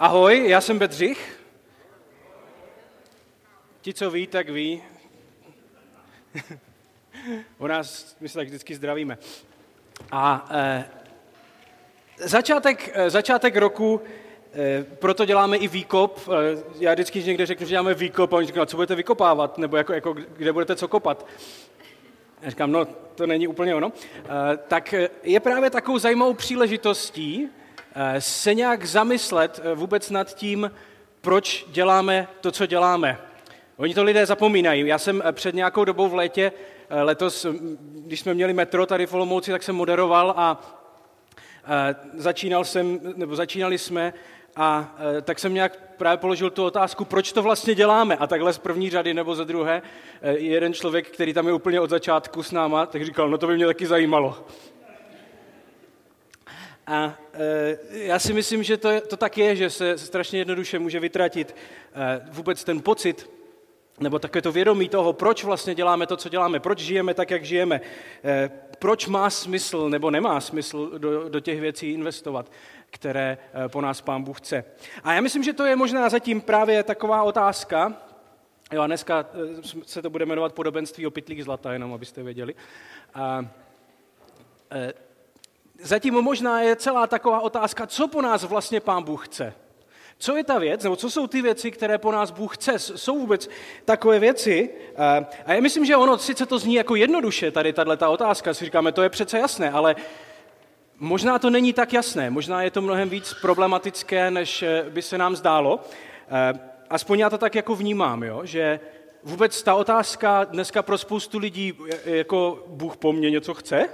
Ahoj, já jsem Bedřich. Ti, co ví, tak ví. U nás my se tak vždycky zdravíme. A e, začátek, e, začátek roku, e, proto děláme i výkop. E, já vždycky někde řeknu, že děláme výkop a oni říkají, co budete vykopávat, nebo jako, jako, kde budete co kopat. Já říkám, no to není úplně ono. E, tak je právě takovou zajímavou příležitostí, Eh, se nějak zamyslet eh, vůbec nad tím, proč děláme to, co děláme. Oni to lidé zapomínají. Já jsem eh, před nějakou dobou v létě, letos, když jsme měli metro tady v Olomouci, tak jsem moderoval a začínal jsem, nebo začínali jsme a tak jsem nějak právě položil tu otázku, proč to vlastně děláme. A takhle z první řady nebo ze druhé, jeden člověk, který tam je úplně od začátku s náma, tak říkal, no to by mě taky zajímalo. A e, já si myslím, že to, to tak je, že se strašně jednoduše může vytratit e, vůbec ten pocit, nebo také to vědomí toho, proč vlastně děláme to, co děláme, proč žijeme tak, jak žijeme, e, proč má smysl nebo nemá smysl do, do těch věcí investovat, které e, po nás Pán Bůh chce. A já myslím, že to je možná zatím právě taková otázka, jo, a dneska e, se to bude jmenovat podobenství o pytlích zlata, jenom abyste věděli. A, e, zatím možná je celá taková otázka, co po nás vlastně Pán Bůh chce. Co je ta věc, nebo co jsou ty věci, které po nás Bůh chce? Jsou vůbec takové věci? A já myslím, že ono, sice to zní jako jednoduše, tady tato otázka, si říkáme, to je přece jasné, ale možná to není tak jasné, možná je to mnohem víc problematické, než eh, by se nám zdálo. Aspoň já to tak jako vnímám, jo? že vůbec ta otázka dneska pro spoustu lidí, jako Bůh po mně něco chce,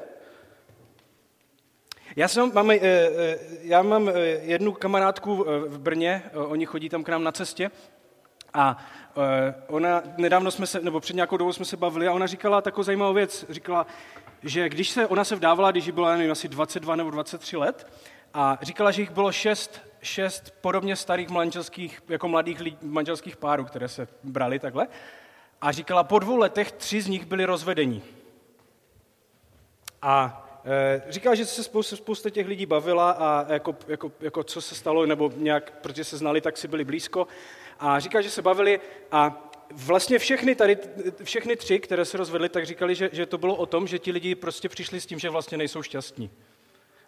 já, jsem, mám, eh, eh, já mám eh, jednu kamarádku v Brně, oni chodí tam k nám na cestě a ona, nedávno jsme se, nebo před nějakou dobou jsme se bavili a ona říkala takovou zajímavou věc. Říkala, že když se, ona se vdávala, když jí byla, nevím, asi 22 nebo 23 let a říkala, že jich bylo šest, šest podobně starých manželských, jako mladých lidí, manželských párů, které se brali takhle. A říkala, po dvou letech tři z nich byli rozvedení. A říká, že se spousta, spousta těch lidí bavila a jako, jako, jako co se stalo, nebo nějak, protože se znali, tak si byli blízko. A říká, že se bavili a vlastně všechny tady, všechny tři, které se rozvedly, tak říkali, že, že to bylo o tom, že ti lidi prostě přišli s tím, že vlastně nejsou šťastní.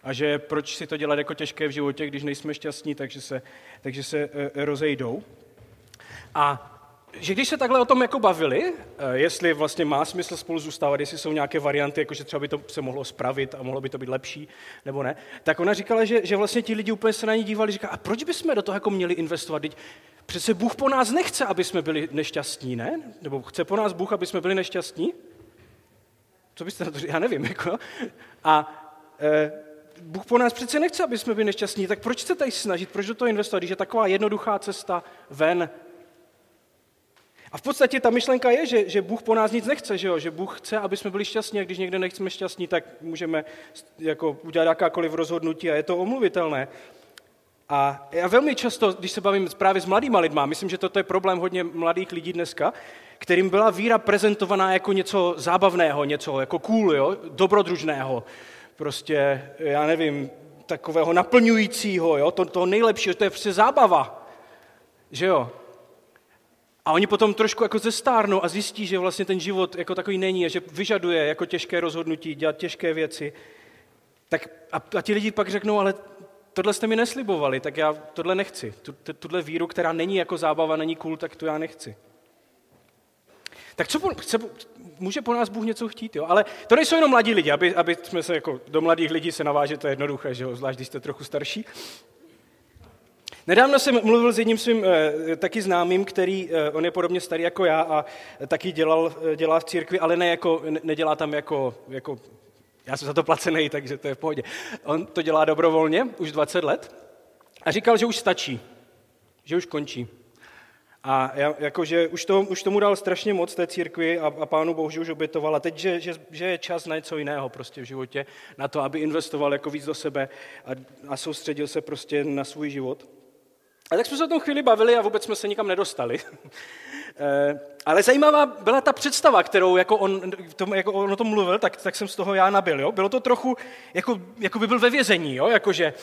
A že proč si to dělat jako těžké v životě, když nejsme šťastní, takže se, takže se e, rozejdou. A že když se takhle o tom jako bavili, eh, jestli vlastně má smysl spolu zůstávat, jestli jsou nějaké varianty, jako že třeba by to se mohlo spravit a mohlo by to být lepší, nebo ne, tak ona říkala, že, že vlastně ti lidi úplně se na ní dívali, říká, a proč bychom do toho jako měli investovat? Teď přece Bůh po nás nechce, aby jsme byli nešťastní, ne? Nebo chce po nás Bůh, aby jsme byli nešťastní? Co byste na to říkali? Já nevím, jako. A e, Bůh po nás přece nechce, aby jsme byli nešťastní, tak proč se tady snažit, proč do toho investovat, když je taková jednoduchá cesta ven v podstatě ta myšlenka je, že, že Bůh po nás nic nechce, že, jo? že Bůh chce, aby jsme byli šťastní a když někde nechceme šťastní, tak můžeme jako udělat jakákoliv rozhodnutí a je to omluvitelné. A já velmi často, když se bavím právě s mladýma lidma, myslím, že toto je problém hodně mladých lidí dneska, kterým byla víra prezentovaná jako něco zábavného, něco jako cool, jo? dobrodružného, prostě, já nevím, takového naplňujícího, jo? To, toho nejlepšího, to je prostě zábava, že jo? A oni potom trošku jako zestárnou a zjistí, že vlastně ten život jako takový není a že vyžaduje jako těžké rozhodnutí, dělat těžké věci. Tak a, a ti lidi pak řeknou, ale tohle jste mi neslibovali, tak já tohle nechci. Tuhle víru, která není jako zábava, není cool, tak to já nechci. Tak co chce, může po nás Bůh něco chtít, jo? Ale to nejsou jenom mladí lidi, aby, aby jsme se jako do mladých lidí se navážet, to je jednoduché, že jo? zvlášť když jste trochu starší. Nedávno jsem mluvil s jedním svým e, taky známým, který, e, on je podobně starý jako já a taky dělal, e, dělá v církvi, ale ne jako, ne, nedělá tam jako, jako, já jsem za to placený, takže to je v pohodě. On to dělá dobrovolně, už 20 let a říkal, že už stačí, že už končí. A já, jakože už, to, už tomu dal strašně moc té církvi a, a pánu bohu, že už obětoval. A teď, že, že, že je čas na něco jiného prostě v životě, na to, aby investoval jako víc do sebe a, a soustředil se prostě na svůj život. A tak jsme se o tom chvíli bavili a vůbec jsme se nikam nedostali. Eh, ale zajímavá byla ta představa, kterou jako on, tom, jako on o tom mluvil, tak, tak jsem z toho já nabil. Jo? Bylo to trochu, jako, jako by byl ve vězení, jo? Jakože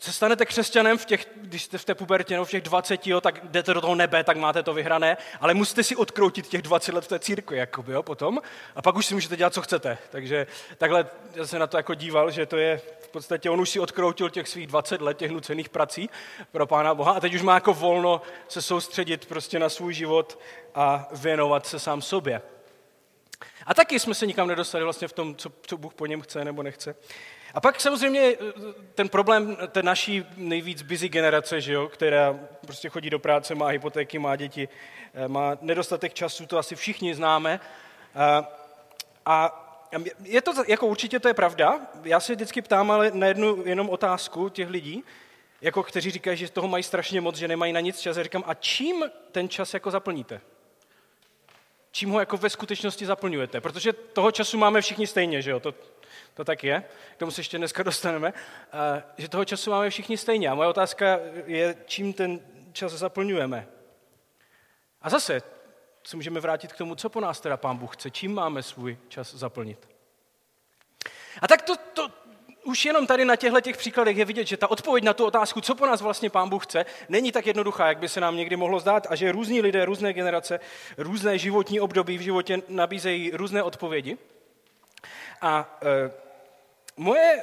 se stanete křesťanem, v těch, když jste v té pubertě, no v těch 20, jo, tak jdete do toho nebe, tak máte to vyhrané, ale musíte si odkroutit těch 20 let v té církvi, jakoby, jo, potom, a pak už si můžete dělat, co chcete. Takže takhle já se na to jako díval, že to je v podstatě, on už si odkroutil těch svých 20 let, těch nucených prací pro Pána Boha a teď už má jako volno se soustředit prostě na svůj život a věnovat se sám sobě. A taky jsme se nikam nedostali vlastně v tom, co, co Bůh po něm chce nebo nechce. A pak samozřejmě eh, ten problém té naší nejvíc busy generace, že jo, která prostě chodí do práce, má hypotéky, má děti, eh, má nedostatek času, to asi všichni známe. A, a je to, jako určitě to je pravda, já se vždycky ptám ale na jednu jenom otázku těch lidí, jako kteří říkají, že toho mají strašně moc, že nemají na nic čas. Já říkám, a čím ten čas jako zaplníte? Čím ho jako ve skutečnosti zaplňujete? Protože toho času máme všichni stejně, že jo? To, to tak je, k tomu se ještě dneska dostaneme, že toho času máme všichni stejně. A moje otázka je, čím ten čas zaplňujeme. A zase se můžeme vrátit k tomu, co po nás teda Pán Bůh chce, čím máme svůj čas zaplnit. A tak to, to už jenom tady na těchto těch příkladech je vidět, že ta odpověď na tu otázku, co po nás vlastně Pán Bůh chce, není tak jednoduchá, jak by se nám někdy mohlo zdát a že různí lidé, různé generace, různé životní období v životě nabízejí různé odpovědi. A e, moje,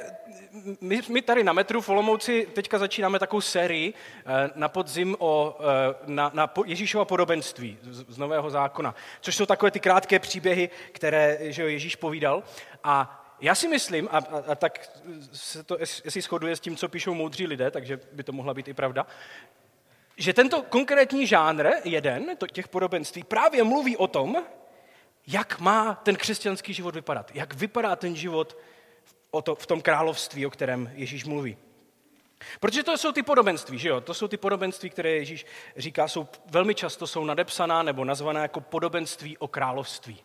my, my tady na metru v Olomouci teďka začínáme takovou sérii e, na podzim o, e, na, na Ježíšova podobenství z, z Nového zákona, což jsou takové ty krátké příběhy, které že Ježíš povídal. A já si myslím, a, a, a tak se to jestli shoduje s tím, co píšou moudří lidé, takže by to mohla být i pravda, že tento konkrétní žánr, jeden, to, těch podobenství, právě mluví o tom, jak má ten křesťanský život vypadat. Jak vypadá ten život v tom království, o kterém Ježíš mluví. Protože to jsou ty podobenství, že jo? To jsou ty podobenství, které Ježíš říká, jsou velmi často jsou nadepsaná nebo nazvaná jako podobenství o království.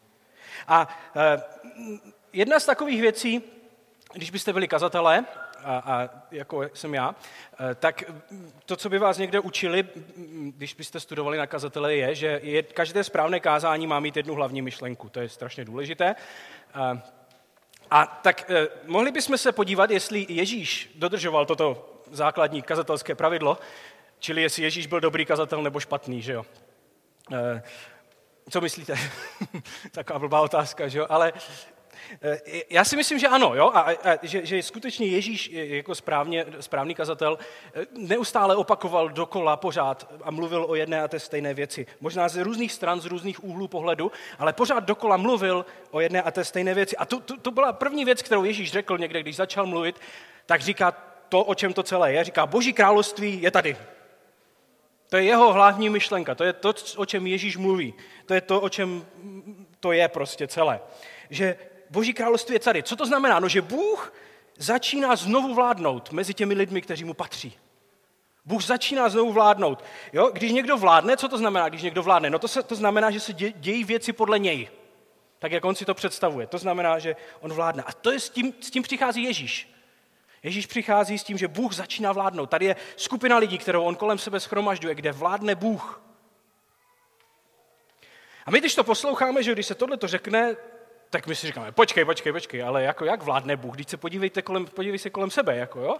A e, jedna z takových věcí, když byste byli kazatelé, a, a jako jsem já, eh, tak to, co by vás někde učili, když byste studovali na kazatele, je, že je, každé správné kázání má mít jednu hlavní myšlenku. To je strašně důležité. A, a tak eh, mohli bychom se podívat, jestli Ježíš dodržoval toto základní kazatelské pravidlo, čili jestli Ježíš byl dobrý kazatel nebo špatný, že jo. Eh, co myslíte? Taková blbá otázka, že jo? Ale Eh, já si myslím, že ano, jo? A, a, že, že skutečně Ježíš jako správně, správný kazatel eh, neustále opakoval dokola pořád a mluvil o jedné a té stejné věci. Možná z různých stran, z různých úhlů pohledu, ale pořád dokola mluvil o jedné a té stejné věci. A to, to, to byla první věc, kterou Ježíš řekl někde, když začal mluvit, tak říká to, o čem to celé je. Říká, boží království je tady. To je jeho hlavní myšlenka, to je to, o čem Ježíš mluví. To je to, o čem to je prostě celé. Že Boží království je tady. Co to znamená? No, že Bůh začíná znovu vládnout mezi těmi lidmi, kteří mu patří. Bůh začíná znovu vládnout. Jo? Když někdo vládne, co to znamená, když někdo vládne? No to, se, to znamená, že se dějí věci podle něj. Tak, jak on si to představuje. To znamená, že on vládne. A to je s tím, s tím přichází Ježíš. Ježíš přichází s tím, že Bůh začíná vládnout. Tady je skupina lidí, kterou on kolem sebe schromažďuje, kde vládne Bůh. A my, když to posloucháme, že když se tohle to řekne, tak my si říkáme, počkej, počkej, počkej, ale jako jak vládne Bůh? Když se podívejte kolem, podívej se kolem sebe, jako jo?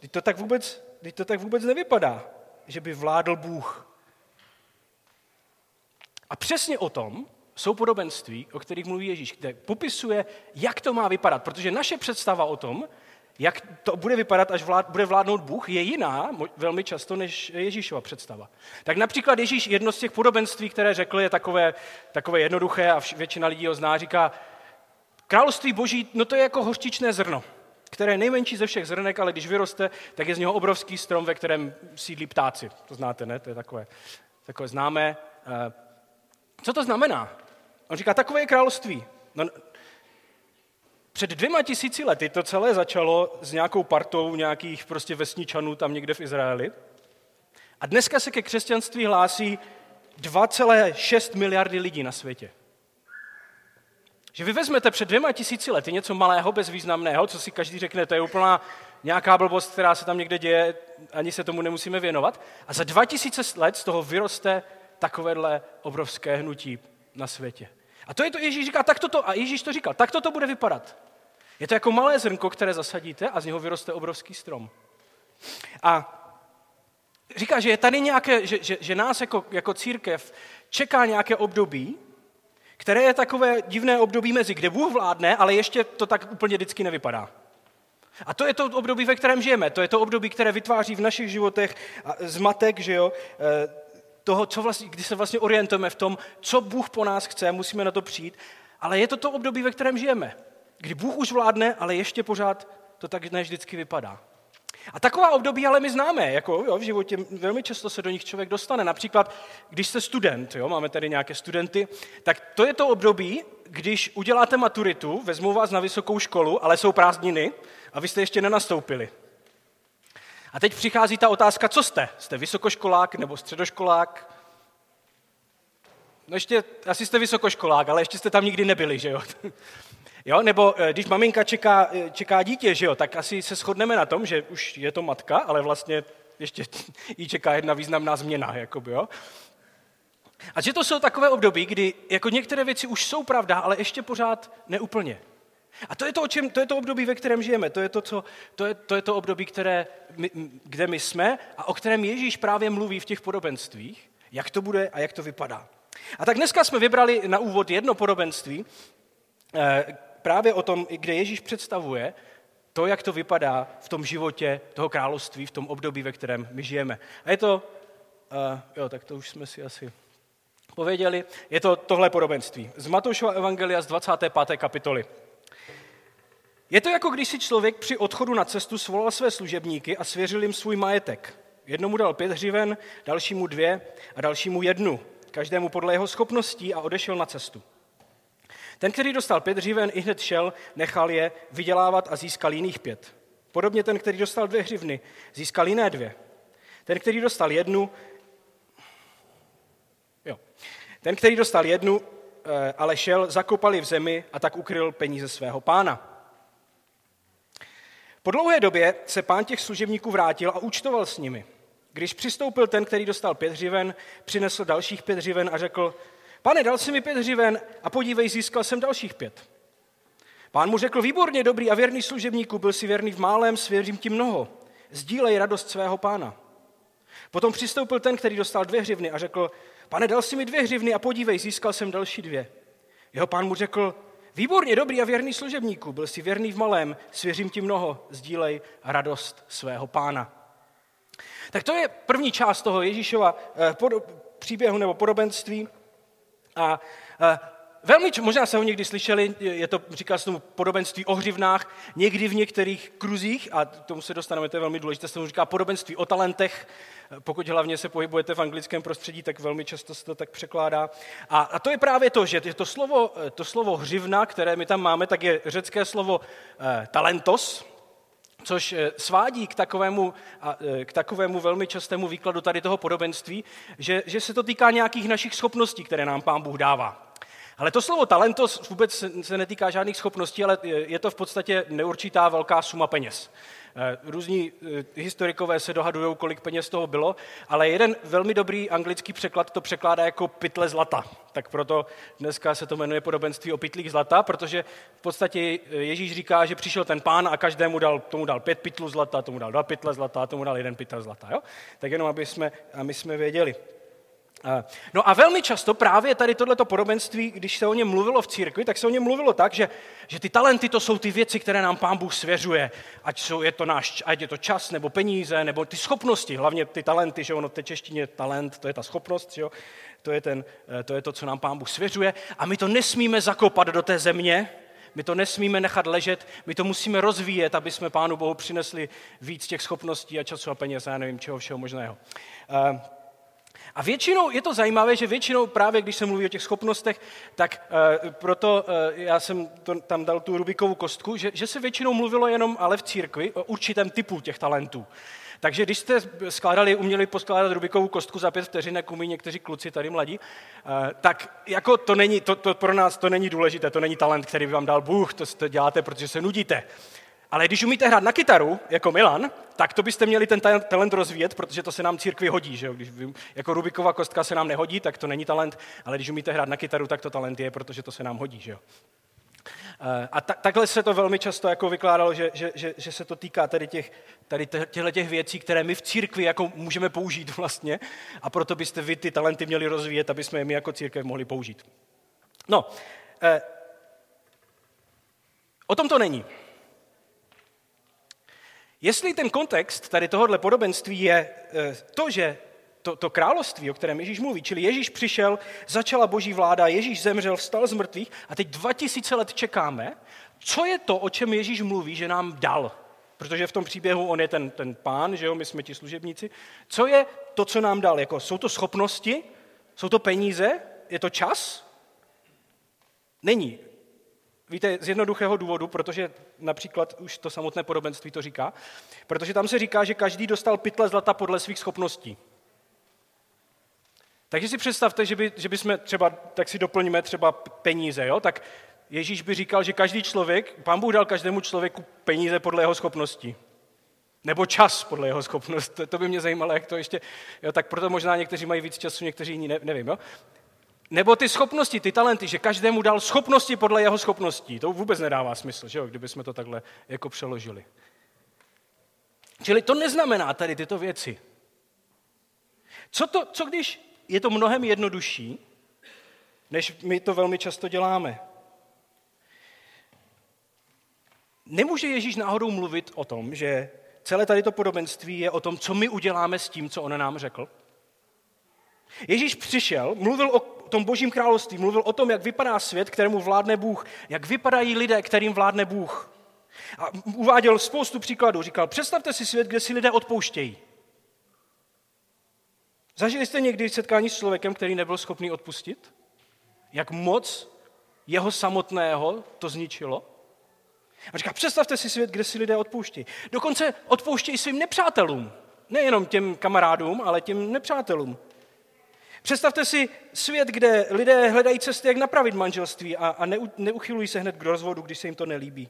Teď to tak vůbec, teď to tak vůbec nevypadá, že by vládl Bůh. A přesně o tom jsou podobenství, o kterých mluví Ježíš, kde popisuje, jak to má vypadat, protože naše představa o tom, jak to bude vypadat, až vlád, bude vládnout Bůh, je jiná velmi často než Ježíšova představa. Tak například Ježíš jedno z těch podobenství, které řekl, je takové, takové jednoduché a většina lidí ho zná, říká, království boží, no to je jako hořčičné zrno, které je nejmenší ze všech zrnek, ale když vyroste, tak je z něho obrovský strom, ve kterém sídlí ptáci. To znáte, ne? To je takové, takové známé. Eh, co to znamená? On říká, takové je království. No, před dvěma tisíci lety to celé začalo s nějakou partou nějakých prostě vesničanů tam někde v Izraeli. A dneska se ke křesťanství hlásí 2,6 miliardy lidí na světě. Že vy vezmete před dvěma tisíci lety něco malého, bezvýznamného, co si každý řekne, to je úplná nějaká blbost, která se tam někde děje, ani se tomu nemusíme věnovat. A za dva tisíce let z toho vyroste takovéhle obrovské hnutí na světě. A to je to, Ježíš říká, tak toto, a Ježíš to říkal, tak toto bude vypadat. Je to jako malé zrnko, které zasadíte a z něho vyroste obrovský strom. A říká, že je tady nějaké, že, že, že nás jako, jako církev čeká nějaké období, které je takové divné období mezi, kde Bůh vládne, ale ještě to tak úplně vždycky nevypadá. A to je to období, ve kterém žijeme. To je to období, které vytváří v našich životech zmatek, že jo, eh, toho, co vlastně, kdy se vlastně orientujeme v tom, co Bůh po nás chce, musíme na to přijít. Ale je to to období, ve kterém žijeme. Kdy Bůh už vládne, ale ještě pořád to tak ne vždycky vypadá. A taková období ale my známe, jako jo, v životě velmi často se do nich člověk dostane. Například, když jste student, jo, máme tady nějaké studenty, tak to je to období, když uděláte maturitu, vezmou vás na vysokou školu, ale jsou prázdniny a vy jste ještě nenastoupili. A teď přichází ta otázka, co jste? Jste vysokoškolák nebo středoškolák? No ještě, asi jste vysokoškolák, ale ještě jste tam nikdy nebyli, že jo? Jo? Nebo eh, když maminka čeká, eh, čeká dítě, že jo, tak asi se shodneme na tom, že už je to matka, ale vlastně ještě jí čeká jedna významná změna. Jakoby, jo? A že to jsou takové období, kdy jako některé věci už jsou pravda, ale ještě pořád neúplně. A to je to, o čem, to je to období, ve kterém žijeme. To je to, co, to, je, to, je to období, které, my, kde my jsme a o kterém Ježíš právě mluví v těch podobenstvích, jak to bude a jak to vypadá. A tak dneska jsme vybrali na úvod jedno podobenství, eh, právě o tom, kde Ježíš představuje to, jak to vypadá v tom životě toho království, v tom období, ve kterém my žijeme. A je to, uh, jo, tak to už jsme si asi pověděli, je to tohle podobenství. Z Matoušova Evangelia z 25. kapitoly. Je to jako když si člověk při odchodu na cestu svolal své služebníky a svěřil jim svůj majetek. Jednomu dal pět hřiven, dalšímu dvě a dalšímu jednu, každému podle jeho schopností a odešel na cestu. Ten, který dostal pět hřiven, i hned šel, nechal je vydělávat a získal jiných pět. Podobně ten, který dostal dvě hřivny, získal jiné dvě. Ten, který dostal jednu, jo. Ten, který dostal jednu, eh, ale šel, zakopali v zemi a tak ukryl peníze svého pána. Po dlouhé době se pán těch služebníků vrátil a účtoval s nimi. Když přistoupil ten, který dostal pět hřiven, přinesl dalších pět hřiven a řekl, pane, dal jsi mi pět hřiven a podívej, získal jsem dalších pět. Pán mu řekl, výborně dobrý a věrný služebníku, byl si věrný v málem, svěřím ti mnoho. Sdílej radost svého pána. Potom přistoupil ten, který dostal dvě hřivny a řekl, pane, dal si mi dvě hřivny a podívej, získal jsem další dvě. Jeho pán mu řekl, výborně dobrý a věrný služebníku, byl si věrný v malém, svěřím ti mnoho, sdílej radost svého pána. Tak to je první část toho Ježíšova eh, příběhu nebo podobenství. A velmi, možná se ho někdy slyšeli, je to, říká se tomu podobenství o hřivnách, někdy v některých kruzích, a tomu se dostaneme, to je velmi důležité, se tomu říká podobenství o talentech, pokud hlavně se pohybujete v anglickém prostředí, tak velmi často se to tak překládá. A, a to je právě to, že to slovo, to slovo hřivna, které my tam máme, tak je řecké slovo eh, talentos, což eh, svádí k takovému, eh, k takovému velmi častému výkladu tady toho podobenství, že, že se to týká nějakých našich schopností, které nám pán Bůh dává. Ale to slovo talentos vůbec se netýká žádných schopností, ale je to v podstatě neurčitá velká suma peněz. Eh, různí historikové se dohadují, kolik peněz toho bylo, ale jeden velmi dobrý anglický překlad to překládá jako pytle zlata. Tak proto dneska se to jmenuje podobenství o pytlích zlata, protože v podstatě Ježíš říká, že přišel ten pán a každému dal, tomu dal pět pytlů zlata, tomu dal dva pytle zlata, tomu dal jeden pytel zlata. Jo? Tak jenom, aby jsme, aby jsme věděli. No a velmi často právě tady tohleto podobenství, když se o něm mluvilo v církvi, tak se o něm mluvilo tak, že, že ty talenty to jsou ty věci, které nám pán Bůh svěřuje. Ať, jsou, je to náš, ať je to čas, nebo peníze, nebo ty schopnosti, hlavně ty talenty, že ono v té češtině talent, to je ta schopnost, že jo? To, je ten, eh, to je to, co nám pán Bůh svěřuje. A my to nesmíme zakopat do té země, my to nesmíme nechat ležet, my to musíme rozvíjet, aby jsme Pánu Bohu přinesli víc těch schopností a času a peněz a já nevím čeho všeho možného. Eh, a většinou je to zajímavé, že většinou právě, když se mluví o těch schopnostech, tak uh, proto uh, já jsem to, tam dal tu Rubikovou kostku, že, že se většinou mluvilo jenom ale v církvi o určitém typu těch talentů. Takže když jste skládali, uměli poskládat Rubikovou kostku za pět vteřin, jak umí někteří kluci tady mladí, uh, tak jako to není, to, to pro nás to není důležité, to není talent, který by vám dal Bůh, to, to děláte, protože se nudíte. Ale když umíte hrát na kytaru, jako Milan, tak to byste měli ten talent rozvíjet, protože to se nám církvi hodí. Že jo? Když jako Rubiková kostka se nám nehodí, tak to není talent, ale když umíte hrát na kytaru, tak to talent je, protože to se nám hodí. Že jo? Eh, a ta, takhle se to velmi často jako vykládalo, že, že, že, že se to týká tady těch, tady těchto těch věcí, které my v církvi jako můžeme použít vlastně a proto byste vy ty talenty měli rozvíjet, aby jsme je my jako církev mohli použít. No, eh, o tom to není. Jestli ten kontext tady tohohle podobenství je eh, to, že to, to království, o kterém Ježíš mluví, čili Ježíš přišel, začala boží vláda, Ježíš zemřel, vstal z mrtvých a teď 2000 let čekáme, co je to, o čem Ježíš mluví, že nám dal. Protože v tom příběhu on je ten, ten pán, že jo, my jsme ti služebníci. Co je to, co nám dal? Jako, jsou to schopnosti? Jsou to peníze? Je to čas? Není. Víte, z jednoduchého důvodu, protože například už to samotné podobenství to říká, protože tam se říká, že každý dostal pytle zlata podle svých schopností. Takže si představte, že, by, že bychom třeba, tak si doplníme třeba peníze, jo? tak Ježíš by říkal, že každý člověk, pán Bůh dal každému člověku peníze podle jeho schopností. Nebo čas podle jeho schopnosti. To, by mě zajímalo, jak to ještě... Jo, tak proto možná někteří mají víc času, někteří jiní, ne, nevím. Jo? Nebo ty schopnosti, ty talenty, že každému dal schopnosti podle jeho schopností. To vůbec nedává smysl, že jo, kdyby jsme to takhle jako přeložili. Čili to neznamená tady tyto věci. Co, to, co když je to mnohem jednodušší, než my to velmi často děláme. Nemůže Ježíš náhodou mluvit o tom, že celé tady to podobenství je o tom, co my uděláme s tím, co on nám řekl? Ježíš přišel, mluvil o tom božím království, mluvil o tom, jak vypadá svět, kterému vládne Bůh, jak vypadají lidé, kterým vládne Bůh. A uváděl spoustu příkladů. Říkal, představte si svět, kde si lidé odpouštějí. Zažili jste někdy setkání s člověkem, který nebyl schopný odpustit? Jak moc jeho samotného to zničilo? A říká, představte si svět, kde si lidé odpouštějí. Dokonce odpouštějí svým nepřátelům. Nejenom těm kamarádům, ale těm nepřátelům. Představte si svět, kde lidé hledají cesty, jak napravit manželství a, a neuchylují se hned k rozvodu, když se jim to nelíbí.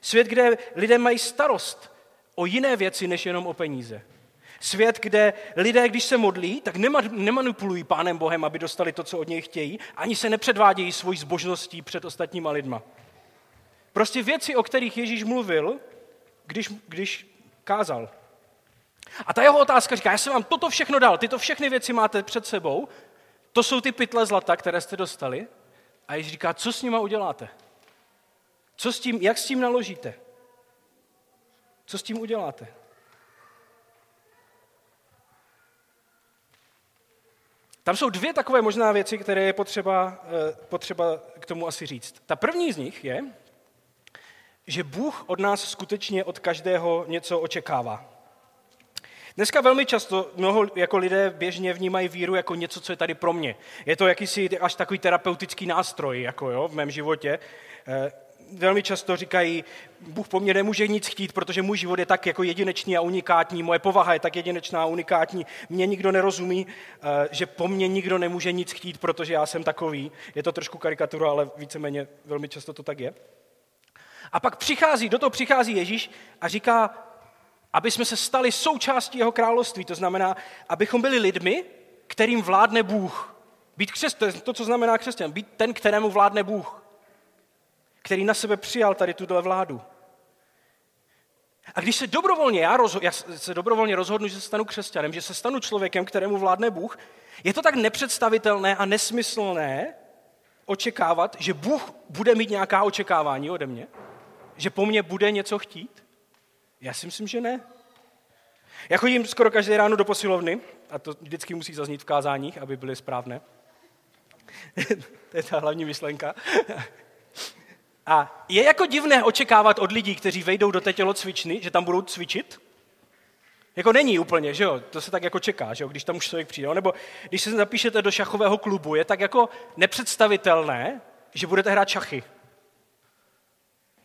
Svět, kde lidé mají starost o jiné věci, než jenom o peníze. Svět, kde lidé, když se modlí, tak nemanipulují Pánem Bohem, aby dostali to, co od něj chtějí, ani se nepředvádějí svojí zbožností před ostatníma lidma. Prostě věci, o kterých Ježíš mluvil, když, když kázal. A ta jeho otázka říká, já jsem vám toto všechno dal, tyto všechny věci máte před sebou, to jsou ty pytle zlata, které jste dostali. A Ježíš říká, co s nima uděláte? Co s tím, jak s tím naložíte? Co s tím uděláte? Tam jsou dvě takové možná věci, které je potřeba, eh, potřeba k tomu asi říct. Ta první z nich je, že Bůh od nás skutečně od každého něco očekává. Dneska velmi často mnoho jako lidé běžně vnímají víru jako něco, co je tady pro mě. Je to jakýsi až takový terapeutický nástroj jako jo, v mém životě. Eh, velmi často říkají, Bůh po mně nemůže nic chtít, protože můj život je tak jako jedinečný a unikátní, moje povaha je tak jedinečná a unikátní, mě nikdo nerozumí, eh, že po mně nikdo nemůže nic chtít, protože já jsem takový. Je to trošku karikatura, ale víceméně velmi často to tak je. A pak přichází, do toho přichází Ježíš a říká, aby jsme se stali součástí jeho království. To znamená, abychom byli lidmi, kterým vládne Bůh. Být křesťan, to, co znamená křesťan, být ten, kterému vládne Bůh který na sebe přijal tady tuto vládu. A když se dobrovolně, já, rozho- já se dobrovolně rozhodnu, že se stanu křesťanem, že se stanu člověkem, kterému vládne Bůh, je to tak nepředstavitelné a nesmyslné očekávat, že Bůh bude mít nějaká očekávání ode mě? Že po mně bude něco chtít? Já si myslím, že ne. Já chodím skoro každé ráno do posilovny, a to vždycky musí zaznít v kázáních, aby byly správné. to je ta hlavní myšlenka. A je jako divné očekávat od lidí, kteří vejdou do té tělocvičny, že tam budou cvičit? Jako není úplně, že jo? To se tak jako čeká, že jo? Když tam už člověk přijde. Nebo když se zapíšete do šachového klubu, je tak jako nepředstavitelné, že budete hrát šachy.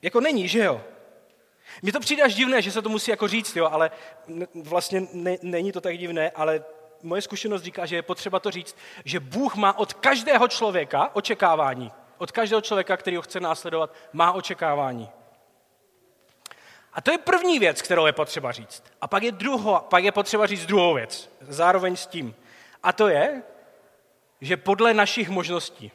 Jako není, že jo? Mně to přijde až divné, že se to musí jako říct, jo, ale vlastně ne, není to tak divné, ale moje zkušenost říká, že je potřeba to říct, že Bůh má od každého člověka očekávání od každého člověka, který ho chce následovat, má očekávání. A to je první věc, kterou je potřeba říct. A pak je, druho, pak je potřeba říct druhou věc, zároveň s tím. A to je, že podle našich možností.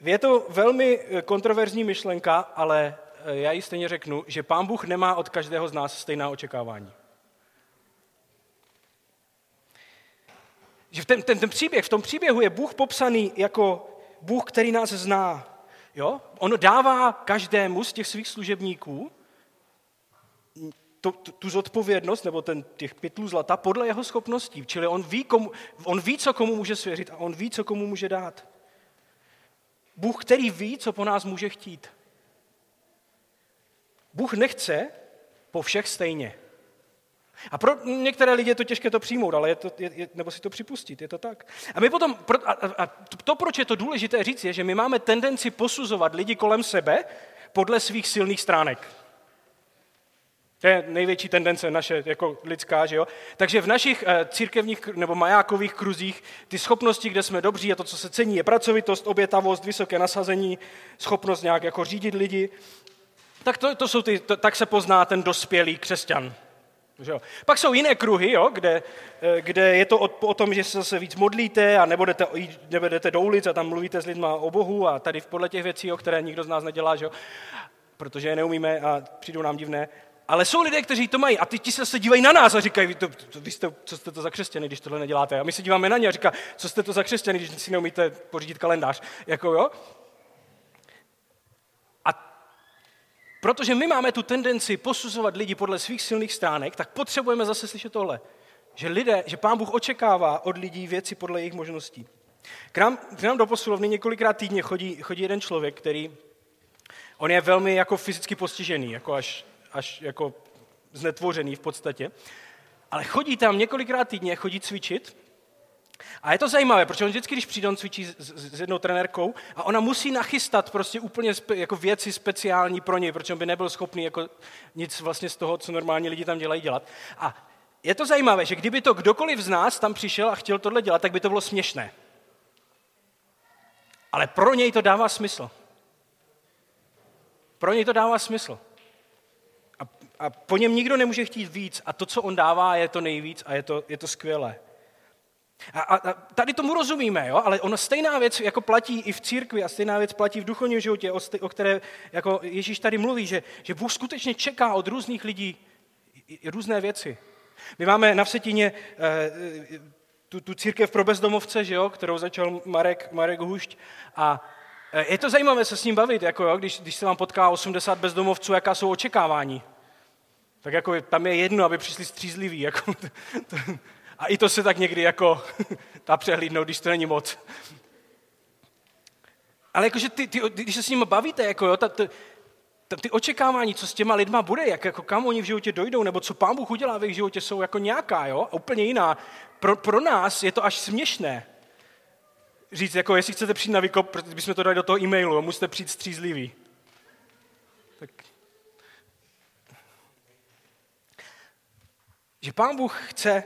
Je to velmi kontroverzní myšlenka, ale já ji stejně řeknu, že Pán Bůh nemá od každého z nás stejná očekávání. Že ten, ten, ten příběh, v tom příběhu je Bůh popsaný jako Bůh, který nás zná. Jo? On dává každému z těch svých služebníků tu, tu, tu zodpovědnost, nebo ten, těch pytlů zlata, podle jeho schopností. Čili on ví, komu, on ví, co komu může svěřit a on ví, co komu může dát. Bůh, který ví, co po nás může chtít. Bůh nechce po všech stejně. A pro některé lidi je to těžké to přijmout, ale je to, je, je, nebo si to připustit, je to tak. A my potom, a, a to, proč je to důležité říct, je, že my máme tendenci posuzovat lidi kolem sebe podle svých silných stránek. To je největší tendence naše jako lidská, že jo? Takže v našich uh, církevních nebo majákových kruzích ty schopnosti, kde jsme dobří a to, co se cení, je pracovitost, obětavost, vysoké nasazení, schopnost nějak jako řídit lidi. Tak, to, to jsou ty, to, tak se pozná ten dospělý křesťan. Že jo? Pak jsou jiné kruhy, jo, kde, eh, kde je to o, o tom, že se zase víc modlíte a nebo jdete do ulic a tam mluvíte s lidmi o Bohu a tady podle těch věcí, o které nikdo z nás nedělá, že jo? protože je neumíme a přijdou nám divné. Ale jsou lidé, kteří to mají a ty ti se dívají na nás a říkají, vy, to, to, vy jste, co jste to za křesťany, když tohle neděláte. A my se díváme na ně a říká, co jste to za křesťany, když si neumíte pořídit kalendář. Jako, jo? Protože my máme tu tendenci posuzovat lidi podle svých silných stránek, tak potřebujeme zase slyšet tohle. Že, lidé, že pán Bůh očekává od lidí věci podle jejich možností. K nám, k nám do posilovny několikrát týdně chodí, chodí jeden člověk, který, on je velmi jako fyzicky postižený, jako až, až jako znetvořený v podstatě, ale chodí tam několikrát týdně, chodí cvičit a je to zajímavé, protože on vždycky, když přijde, on cvičí s, jednou trenérkou a ona musí nachystat prostě úplně jako věci speciální pro něj, protože on by nebyl schopný jako nic vlastně z toho, co normálně lidi tam dělají, dělat. A je to zajímavé, že kdyby to kdokoliv z nás tam přišel a chtěl tohle dělat, tak by to bylo směšné. Ale pro něj to dává smysl. Pro něj to dává smysl. A, po něm nikdo nemůže chtít víc. A to, co on dává, je to nejvíc a je to, je to skvělé. A, a, a tady tomu rozumíme, jo? ale ona stejná věc jako platí i v církvi a stejná věc platí v duchovním životě, o, o které jako Ježíš tady mluví, že, že Bůh skutečně čeká od různých lidí různé věci. My máme na Vsetině eh, tu, tu církev pro bezdomovce, že jo, kterou začal Marek, Marek Hušť a eh, je to zajímavé se s ním bavit, jako jo, když, když se vám potká 80 bezdomovců, jaká jsou očekávání. Tak jako tam je jedno, aby přišli střízliví. Jako, to, to, a i to se tak někdy jako dá přehlídnout, když to není moc. Ale jakože ty, ty, když se s nimi bavíte, jako jo, ta, ta, ta, ty očekávání, co s těma lidma bude, jak, jako kam oni v životě dojdou, nebo co pán Bůh udělá v jejich životě, jsou jako nějaká, jo, a úplně jiná. Pro, pro nás je to až směšné. Říct, jako jestli chcete přijít na vykop, protože bychom to dali do toho e-mailu, musíte přijít střízlivý. Že pán Bůh chce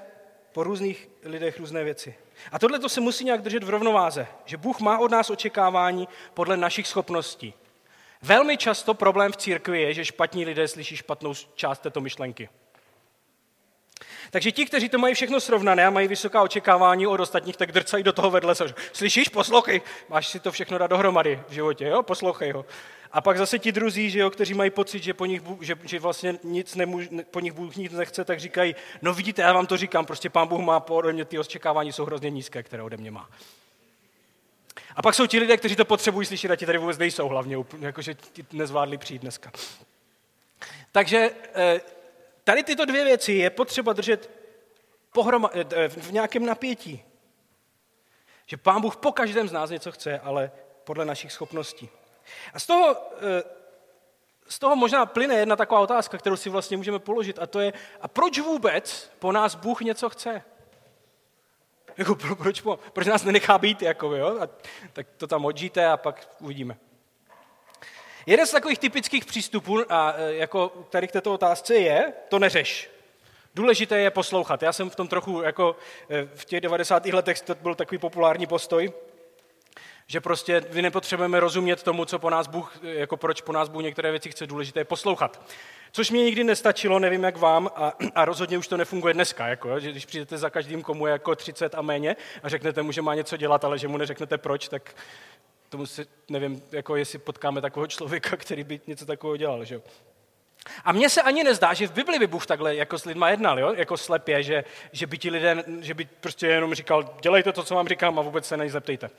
po různých lidech různé věci. A tohle to se musí nějak držet v rovnováze, že Bůh má od nás očekávání podle našich schopností. Velmi často problém v církvi je, že špatní lidé slyší špatnou část této myšlenky. Takže ti, kteří to mají všechno srovnané a mají vysoká očekávání od ostatních, tak drcají do toho vedle. Slyšíš, poslouchej, máš si to všechno dát dohromady v životě, jo? poslouchej ho. A pak zase ti druzí, že jo, kteří mají pocit, že, po nich, že, že vlastně nic nemůž, po nich Bůh nic nechce, tak říkají, no vidíte, já vám to říkám, prostě pán Bůh má ode mě ty očekávání jsou hrozně nízké, které ode mě má. A pak jsou ti lidé, kteří to potřebují slyšet a ti tady vůbec nejsou hlavně, jakože ti nezvládli přijít dneska. Takže eh, tady tyto dvě věci je potřeba držet pohroma, eh, v nějakém napětí. Že pán Bůh po každém z nás něco chce, ale podle našich schopností. A z toho, eh, z toho možná plyne jedna taková otázka, kterou si vlastně můžeme položit, a to je, a proč vůbec po nás Bůh něco chce? Jako, pro, proč, po, proč nás nenechá být, jako, jo? A, tak to tam odžijte a pak uvidíme. Jeden z takových typických přístupů a, eh, jako tady k této otázce je, to neřeš. Důležité je poslouchat. Já jsem v tom trochu, jako eh, v těch 90. letech to byl takový populární postoj, že prostě vy nepotřebujeme rozumět tomu, co po nás Bůh, jako proč po nás Bůh některé věci chce, důležité poslouchat. Což mě nikdy nestačilo, nevím jak vám, a, a rozhodně už to nefunguje dneska, jako, že když přijdete za každým, komu je jako 30 a méně a řeknete mu, že má něco dělat, ale že mu neřeknete proč, tak tomu si, nevím, jako jestli potkáme takového člověka, který by něco takového dělal. Že? A mně se ani nezdá, že v Bibli by Bůh takhle jako s lidma jednal, jo? jako slepě, že, že by ti lidé, že by prostě jenom říkal, dělejte to, co vám říkám a vůbec se nezeptejte.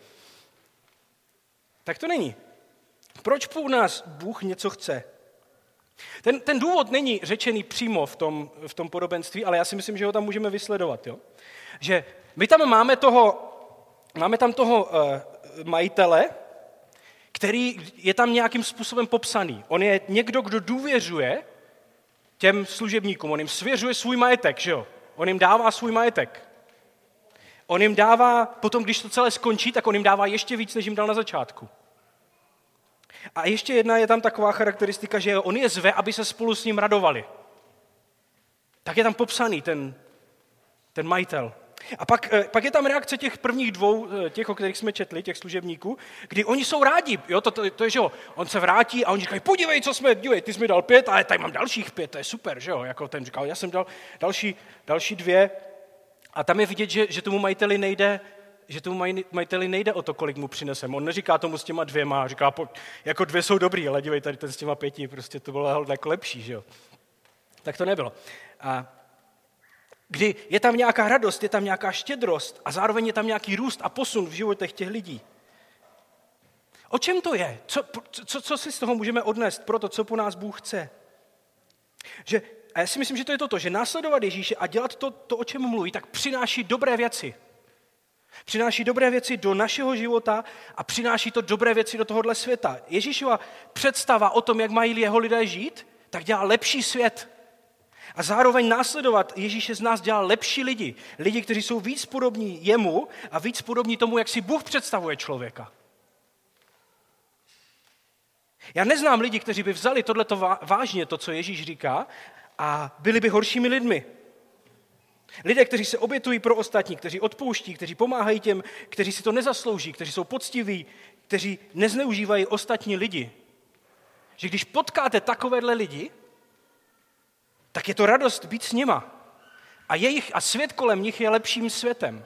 Tak to není. Proč po nás Bůh něco chce? Ten, ten důvod není řečený přímo v tom, v tom podobenství, ale já si myslím, že ho tam můžeme vysledovat. Jo? Že my tam máme toho, máme tam toho uh, majitele, který je tam nějakým způsobem popsaný. On je někdo, kdo důvěřuje těm služebníkům, on jim svěřuje svůj majetek, že jo? On jim dává svůj majetek. On jim dává, potom když to celé skončí, tak on jim dává ještě víc, než jim dal na začátku. A ještě jedna je tam taková charakteristika, že on je zve, aby se spolu s ním radovali. Tak je tam popsaný ten, ten majitel. A pak, eh, pak je tam reakce těch prvních dvou, eh, těch, o kterých jsme četli, těch služebníků, kdy oni jsou rádi. Jo, to, to, to je, že jo, on se vrátí a oni říkají, podívej, co jsme, dívej, ty jsi mi dal pět, ale tady mám dalších pět, to je super, že jo. Jako ten říkal, já jsem dal další, další dvě. A tam je vidět, že, že tomu majiteli nejde, že tomu majiteli nejde o to, kolik mu přinesem. On neříká tomu s těma dvěma, říká, jako dvě jsou dobrý, ale dívej, tady ten s těma pěti, prostě to bylo jako lepší, že jo. Tak to nebylo. A kdy je tam nějaká radost, je tam nějaká štědrost a zároveň je tam nějaký růst a posun v životech těch lidí. O čem to je? Co, co, co si z toho můžeme odnést pro to, co po nás Bůh chce? Že, a já si myslím, že to je toto, že následovat Ježíše a dělat to, to, o čem mluví, tak přináší dobré věci. Přináší dobré věci do našeho života a přináší to dobré věci do tohohle světa. Ježíšova představa o tom, jak mají jeho lidé žít, tak dělá lepší svět. A zároveň následovat Ježíše z nás dělá lepší lidi. Lidi, kteří jsou víc podobní jemu a víc podobní tomu, jak si Bůh představuje člověka. Já neznám lidi, kteří by vzali tohleto vážně, to, co Ježíš říká, a byli by horšími lidmi. Lidé, kteří se obětují pro ostatní, kteří odpouští, kteří pomáhají těm, kteří si to nezaslouží, kteří jsou poctiví, kteří nezneužívají ostatní lidi. Že když potkáte takovéhle lidi, tak je to radost být s nima. A, jejich, a svět kolem nich je lepším světem.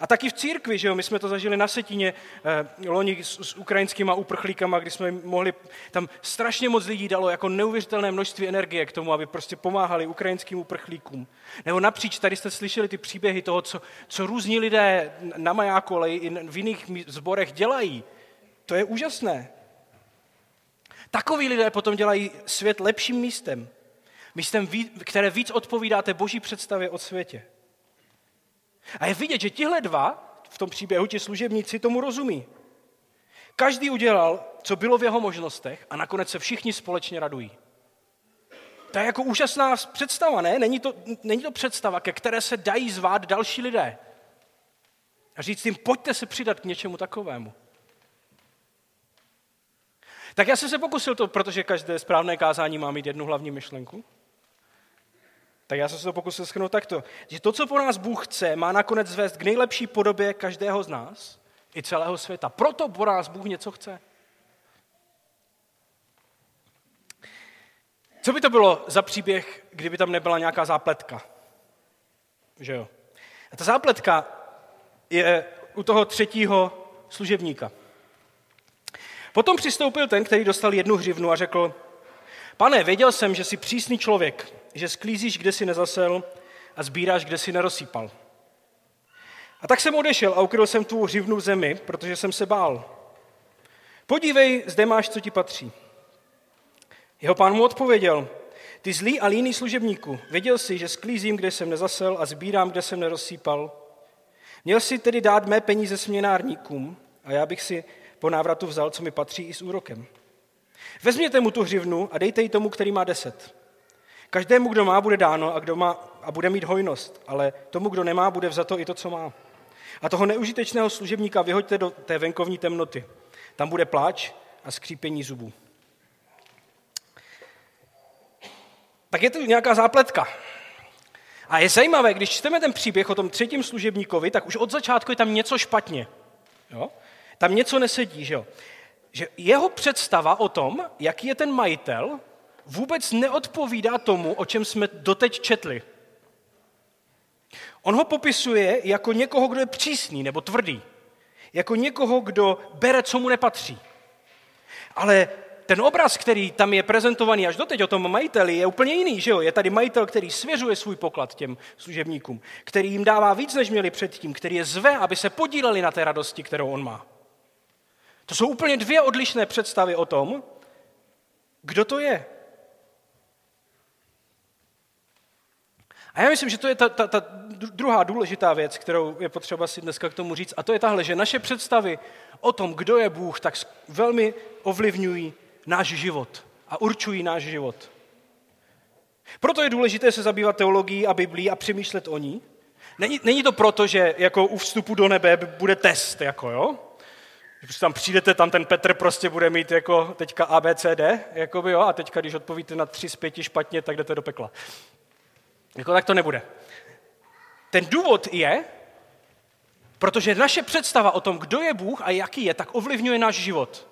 A taky v církvi, že jo, my jsme to zažili na Setině eh, loni s, s ukrajinskýma uprchlíkama, kdy jsme mohli, tam strašně moc lidí dalo jako neuvěřitelné množství energie k tomu, aby prostě pomáhali ukrajinským uprchlíkům. Nebo napříč, tady jste slyšeli ty příběhy toho, co, co různí lidé na majáku, ale i v jiných zborech dělají. To je úžasné. Takoví lidé potom dělají svět lepším místem. Místem, které víc odpovídá té boží představě o světě. A je vidět, že tihle dva v tom příběhu, ti služebníci, tomu rozumí. Každý udělal, co bylo v jeho možnostech a nakonec se všichni společně radují. To je jako úžasná představa, ne? Není to, není to představa, ke které se dají zvát další lidé. A říct jim, pojďte se přidat k něčemu takovému. Tak já jsem se pokusil to, protože každé správné kázání má mít jednu hlavní myšlenku. Tak já jsem se to pokusil schrnout takto, že to, co po nás Bůh chce, má nakonec zvést k nejlepší podobě každého z nás i celého světa. Proto po nás Bůh něco chce. Co by to bylo za příběh, kdyby tam nebyla nějaká zápletka? Že jo? A ta zápletka je u toho třetího služebníka. Potom přistoupil ten, který dostal jednu hřivnu a řekl, pane, věděl jsem, že jsi přísný člověk, že sklízíš, kde si nezasel a sbíráš, kde si nerozsýpal. A tak jsem odešel a ukryl jsem tvou hřivnu zemi, protože jsem se bál. Podívej, zde máš, co ti patří. Jeho pán mu odpověděl, ty zlý a líný služebníku, věděl jsi, že sklízím, kde jsem nezasel a sbírám, kde jsem nerozsýpal. Měl si tedy dát mé peníze směnárníkům a já bych si po návratu vzal, co mi patří i s úrokem. Vezměte mu tu hřivnu a dejte ji tomu, který má deset. Každému, kdo má, bude dáno a, kdo má, a bude mít hojnost, ale tomu, kdo nemá, bude vzato i to, co má. A toho neužitečného služebníka vyhoďte do té venkovní temnoty. Tam bude pláč a skřípení zubů. Tak je tu nějaká zápletka. A je zajímavé, když čteme ten příběh o tom třetím služebníkovi, tak už od začátku je tam něco špatně. Jo? Tam něco nesedí, že jo? Že jeho představa o tom, jaký je ten majitel, vůbec neodpovídá tomu, o čem jsme doteď četli. On ho popisuje jako někoho, kdo je přísný nebo tvrdý. Jako někoho, kdo bere, co mu nepatří. Ale ten obraz, který tam je prezentovaný až doteď o tom majiteli, je úplně jiný. Že jo? Je tady majitel, který svěřuje svůj poklad těm služebníkům, který jim dává víc, než měli předtím, který je zve, aby se podíleli na té radosti, kterou on má. To jsou úplně dvě odlišné představy o tom, kdo to je. A já myslím, že to je ta, ta, ta druhá důležitá věc, kterou je potřeba si dneska k tomu říct, a to je tahle, že naše představy o tom, kdo je Bůh, tak velmi ovlivňují náš život a určují náš život. Proto je důležité se zabývat teologií a Biblí a přemýšlet o ní. Není, není to proto, že jako u vstupu do nebe bude test, jako jo? Když tam přijdete, tam ten Petr prostě bude mít jako teďka ABCD, jakoby jo, a teďka, když odpovíte na tři z pěti špatně, tak jdete do pekla. Jako tak to nebude. Ten důvod je, protože naše představa o tom, kdo je Bůh a jaký je, tak ovlivňuje náš život.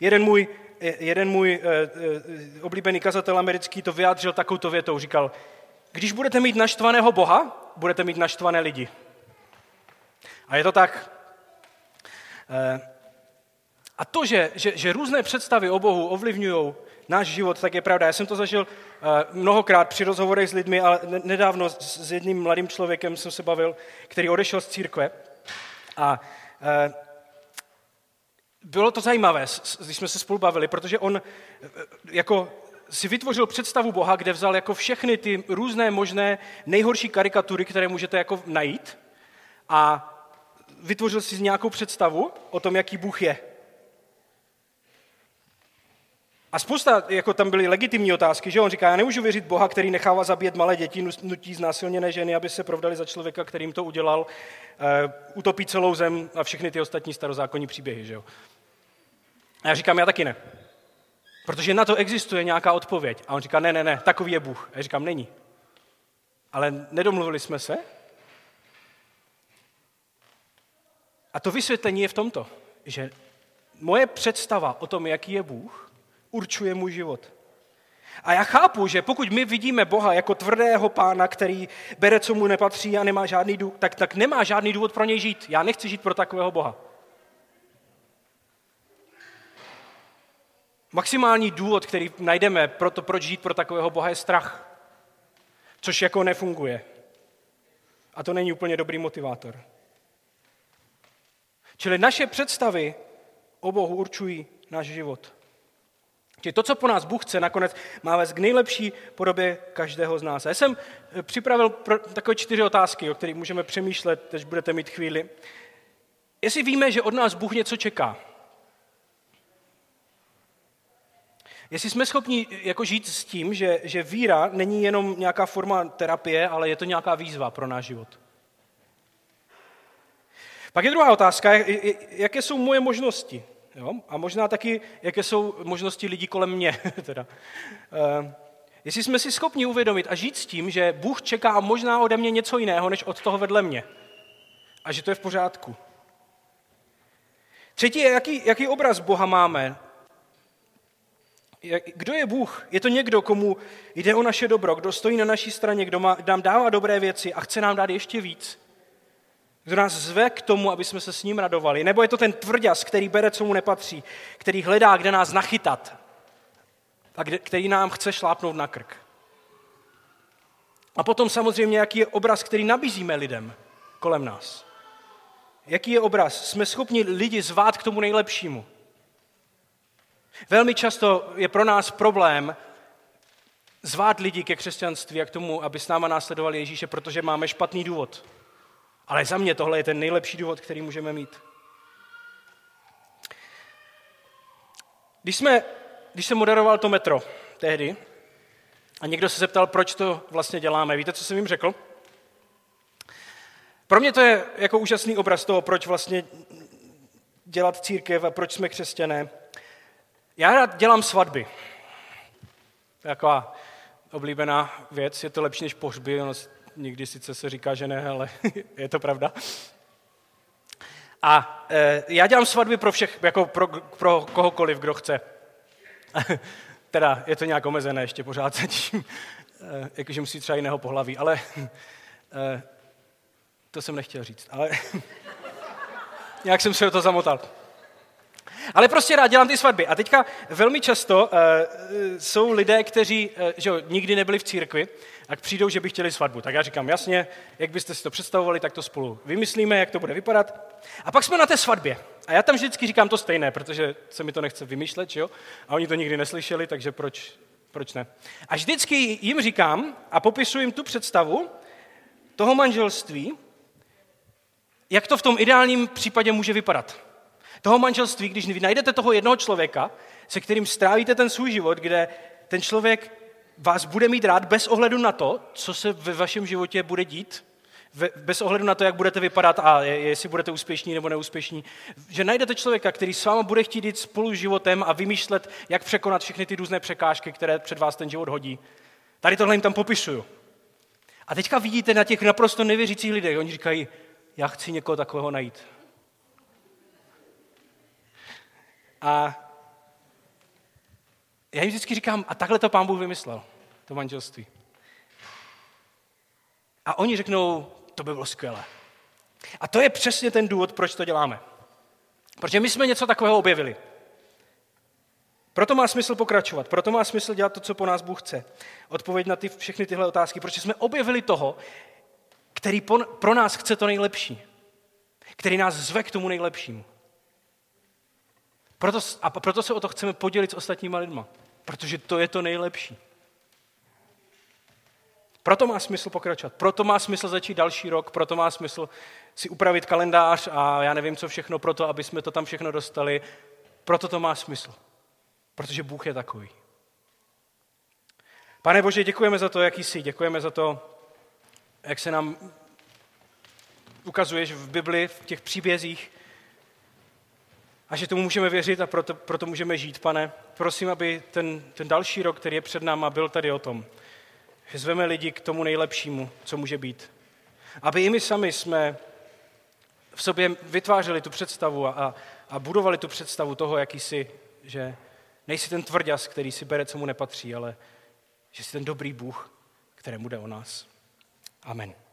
Jeden můj, jeden můj uh, uh, oblíbený kazatel americký to vyjádřil takovouto větou. Říkal, když budete mít naštvaného Boha, budete mít naštvané lidi. A je to tak. Uh, a to, že, že, že různé představy o Bohu ovlivňují náš život, tak je pravda. Já jsem to zažil mnohokrát při rozhovorech s lidmi, ale nedávno s jedním mladým člověkem jsem se bavil, který odešel z církve. A bylo to zajímavé, když jsme se spolu bavili, protože on jako si vytvořil představu Boha, kde vzal jako všechny ty různé možné nejhorší karikatury, které můžete jako najít a vytvořil si nějakou představu o tom, jaký Bůh je. A spousta, jako tam byly legitimní otázky, že on říká, já nemůžu věřit Boha, který nechává zabíjet malé děti, nutí znásilněné ženy, aby se provdali za člověka, kterým to udělal, uh, utopí celou zem a všechny ty ostatní starozákonní příběhy. Že jo? A já říkám, já taky ne. Protože na to existuje nějaká odpověď. A on říká, ne, ne, ne, takový je Bůh. A já říkám, není. Ale nedomluvili jsme se. A to vysvětlení je v tomto, že moje představa o tom, jaký je Bůh, určuje můj život. A já chápu, že pokud my vidíme Boha jako tvrdého pána, který bere, co mu nepatří a nemá žádný důvod, tak, tak nemá žádný důvod pro něj žít. Já nechci žít pro takového Boha. Maximální důvod, který najdeme pro to, proč žít pro takového Boha, je strach. Což jako nefunguje. A to není úplně dobrý motivátor. Čili naše představy o Bohu určují náš život. Čili to, co po nás Bůh chce, nakonec má vést k nejlepší podobě každého z nás. já jsem eh, připravil takové čtyři otázky, o kterých můžeme přemýšlet, až budete mít chvíli. Jestli víme, že od nás Bůh něco čeká, Jestli jsme schopni jako žít s tím, že, že víra není jenom nějaká forma terapie, ale je to nějaká výzva pro náš život. Pak je druhá otázka, jaké jsou moje možnosti? Jo? A možná taky, jaké jsou možnosti lidí kolem mě. teda. Uh, jestli jsme si schopni uvědomit a žít s tím, že Bůh čeká možná ode mě něco jiného, než od toho vedle mě. A že to je v pořádku. Třetí je, jaký, jaký obraz Boha máme. Kdo je Bůh? Je to někdo, komu jde o naše dobro, kdo stojí na naší straně, kdo má, nám dává dobré věci a chce nám dát ještě víc. Kdo nás zve k tomu, aby jsme se s ním radovali. Nebo je to ten tvrďas, který bere, co mu nepatří, který hledá, kde nás nachytat a kde, který nám chce šlápnout na krk. A potom samozřejmě, jaký je obraz, který nabízíme lidem kolem nás. Jaký je obraz? Jsme schopni lidi zvát k tomu nejlepšímu. Velmi často je pro nás problém zvát lidi ke křesťanství a k tomu, aby s náma následovali Ježíše, protože máme špatný důvod. Ale za mě tohle je ten nejlepší důvod, který můžeme mít. Když, jsme, když jsem moderoval to metro tehdy a někdo se zeptal, proč to vlastně děláme, víte, co jsem jim řekl? Pro mě to je jako úžasný obraz toho, proč vlastně dělat církev a proč jsme křesťané. Já rád dělám svatby. Taková oblíbená věc, je to lepší než pohřby, ono někdy sice se říká, že ne, ale je to pravda. A e, já dělám svatby pro všech, jako pro, pro kohokoliv, kdo chce. teda je to nějak omezené ještě pořád zatím, e, jakože musí třeba jiného pohlaví, ale e, to jsem nechtěl říct. Ale nějak jsem se do toho zamotal. Ale prostě rád dělám ty svatby. A teďka velmi často uh, jsou lidé, kteří uh, že jo, nikdy nebyli v církvi, a přijdou, že by chtěli svatbu. Tak já říkám, jasně, jak byste si to představovali, tak to spolu vymyslíme, jak to bude vypadat. A pak jsme na té svatbě. A já tam vždycky říkám to stejné, protože se mi to nechce vymýšlet, že jo? A oni to nikdy neslyšeli, takže proč, proč ne? A vždycky jim říkám a popisuji jim tu představu toho manželství, jak to v tom ideálním případě může vypadat. Toho manželství, když vy najdete toho jednoho člověka, se kterým strávíte ten svůj život, kde ten člověk vás bude mít rád bez ohledu na to, co se ve vašem životě bude dít, bez ohledu na to, jak budete vypadat a jestli budete úspěšní nebo neúspěšní, že najdete člověka, který s váma bude chtít jít spolu životem a vymýšlet, jak překonat všechny ty různé překážky, které před vás ten život hodí. Tady tohle jim tam popisuju. A teďka vidíte na těch naprosto nevěřících lidech, oni říkají, já chci někoho takového najít. A já jim vždycky říkám, a takhle to pán Bůh vymyslel, to manželství. A oni řeknou, to by bylo skvělé. A to je přesně ten důvod, proč to děláme. Protože my jsme něco takového objevili. Proto má smysl pokračovat, proto má smysl dělat to, co po nás Bůh chce. Odpověď na ty, všechny tyhle otázky, protože jsme objevili toho, který pro nás chce to nejlepší. Který nás zve k tomu nejlepšímu. Proto, a proto se o to chceme podělit s ostatníma lidma. Protože to je to nejlepší. Proto má smysl pokračovat, proto má smysl začít další rok, proto má smysl si upravit kalendář a já nevím, co všechno, proto, aby jsme to tam všechno dostali. Proto to má smysl. Protože Bůh je takový. Pane Bože, děkujeme za to, jaký jsi, děkujeme za to, jak se nám ukazuješ v Bibli, v těch příbězích, a že tomu můžeme věřit a proto, proto můžeme žít, pane. Prosím, aby ten, ten další rok, který je před náma, byl tady o tom, že zveme lidi k tomu nejlepšímu, co může být. Aby i my sami jsme v sobě vytvářeli tu představu a, a budovali tu představu toho, jaký jsi, že nejsi ten tvrďas, který si bere, co mu nepatří, ale že jsi ten dobrý Bůh, kterému jde o nás. Amen.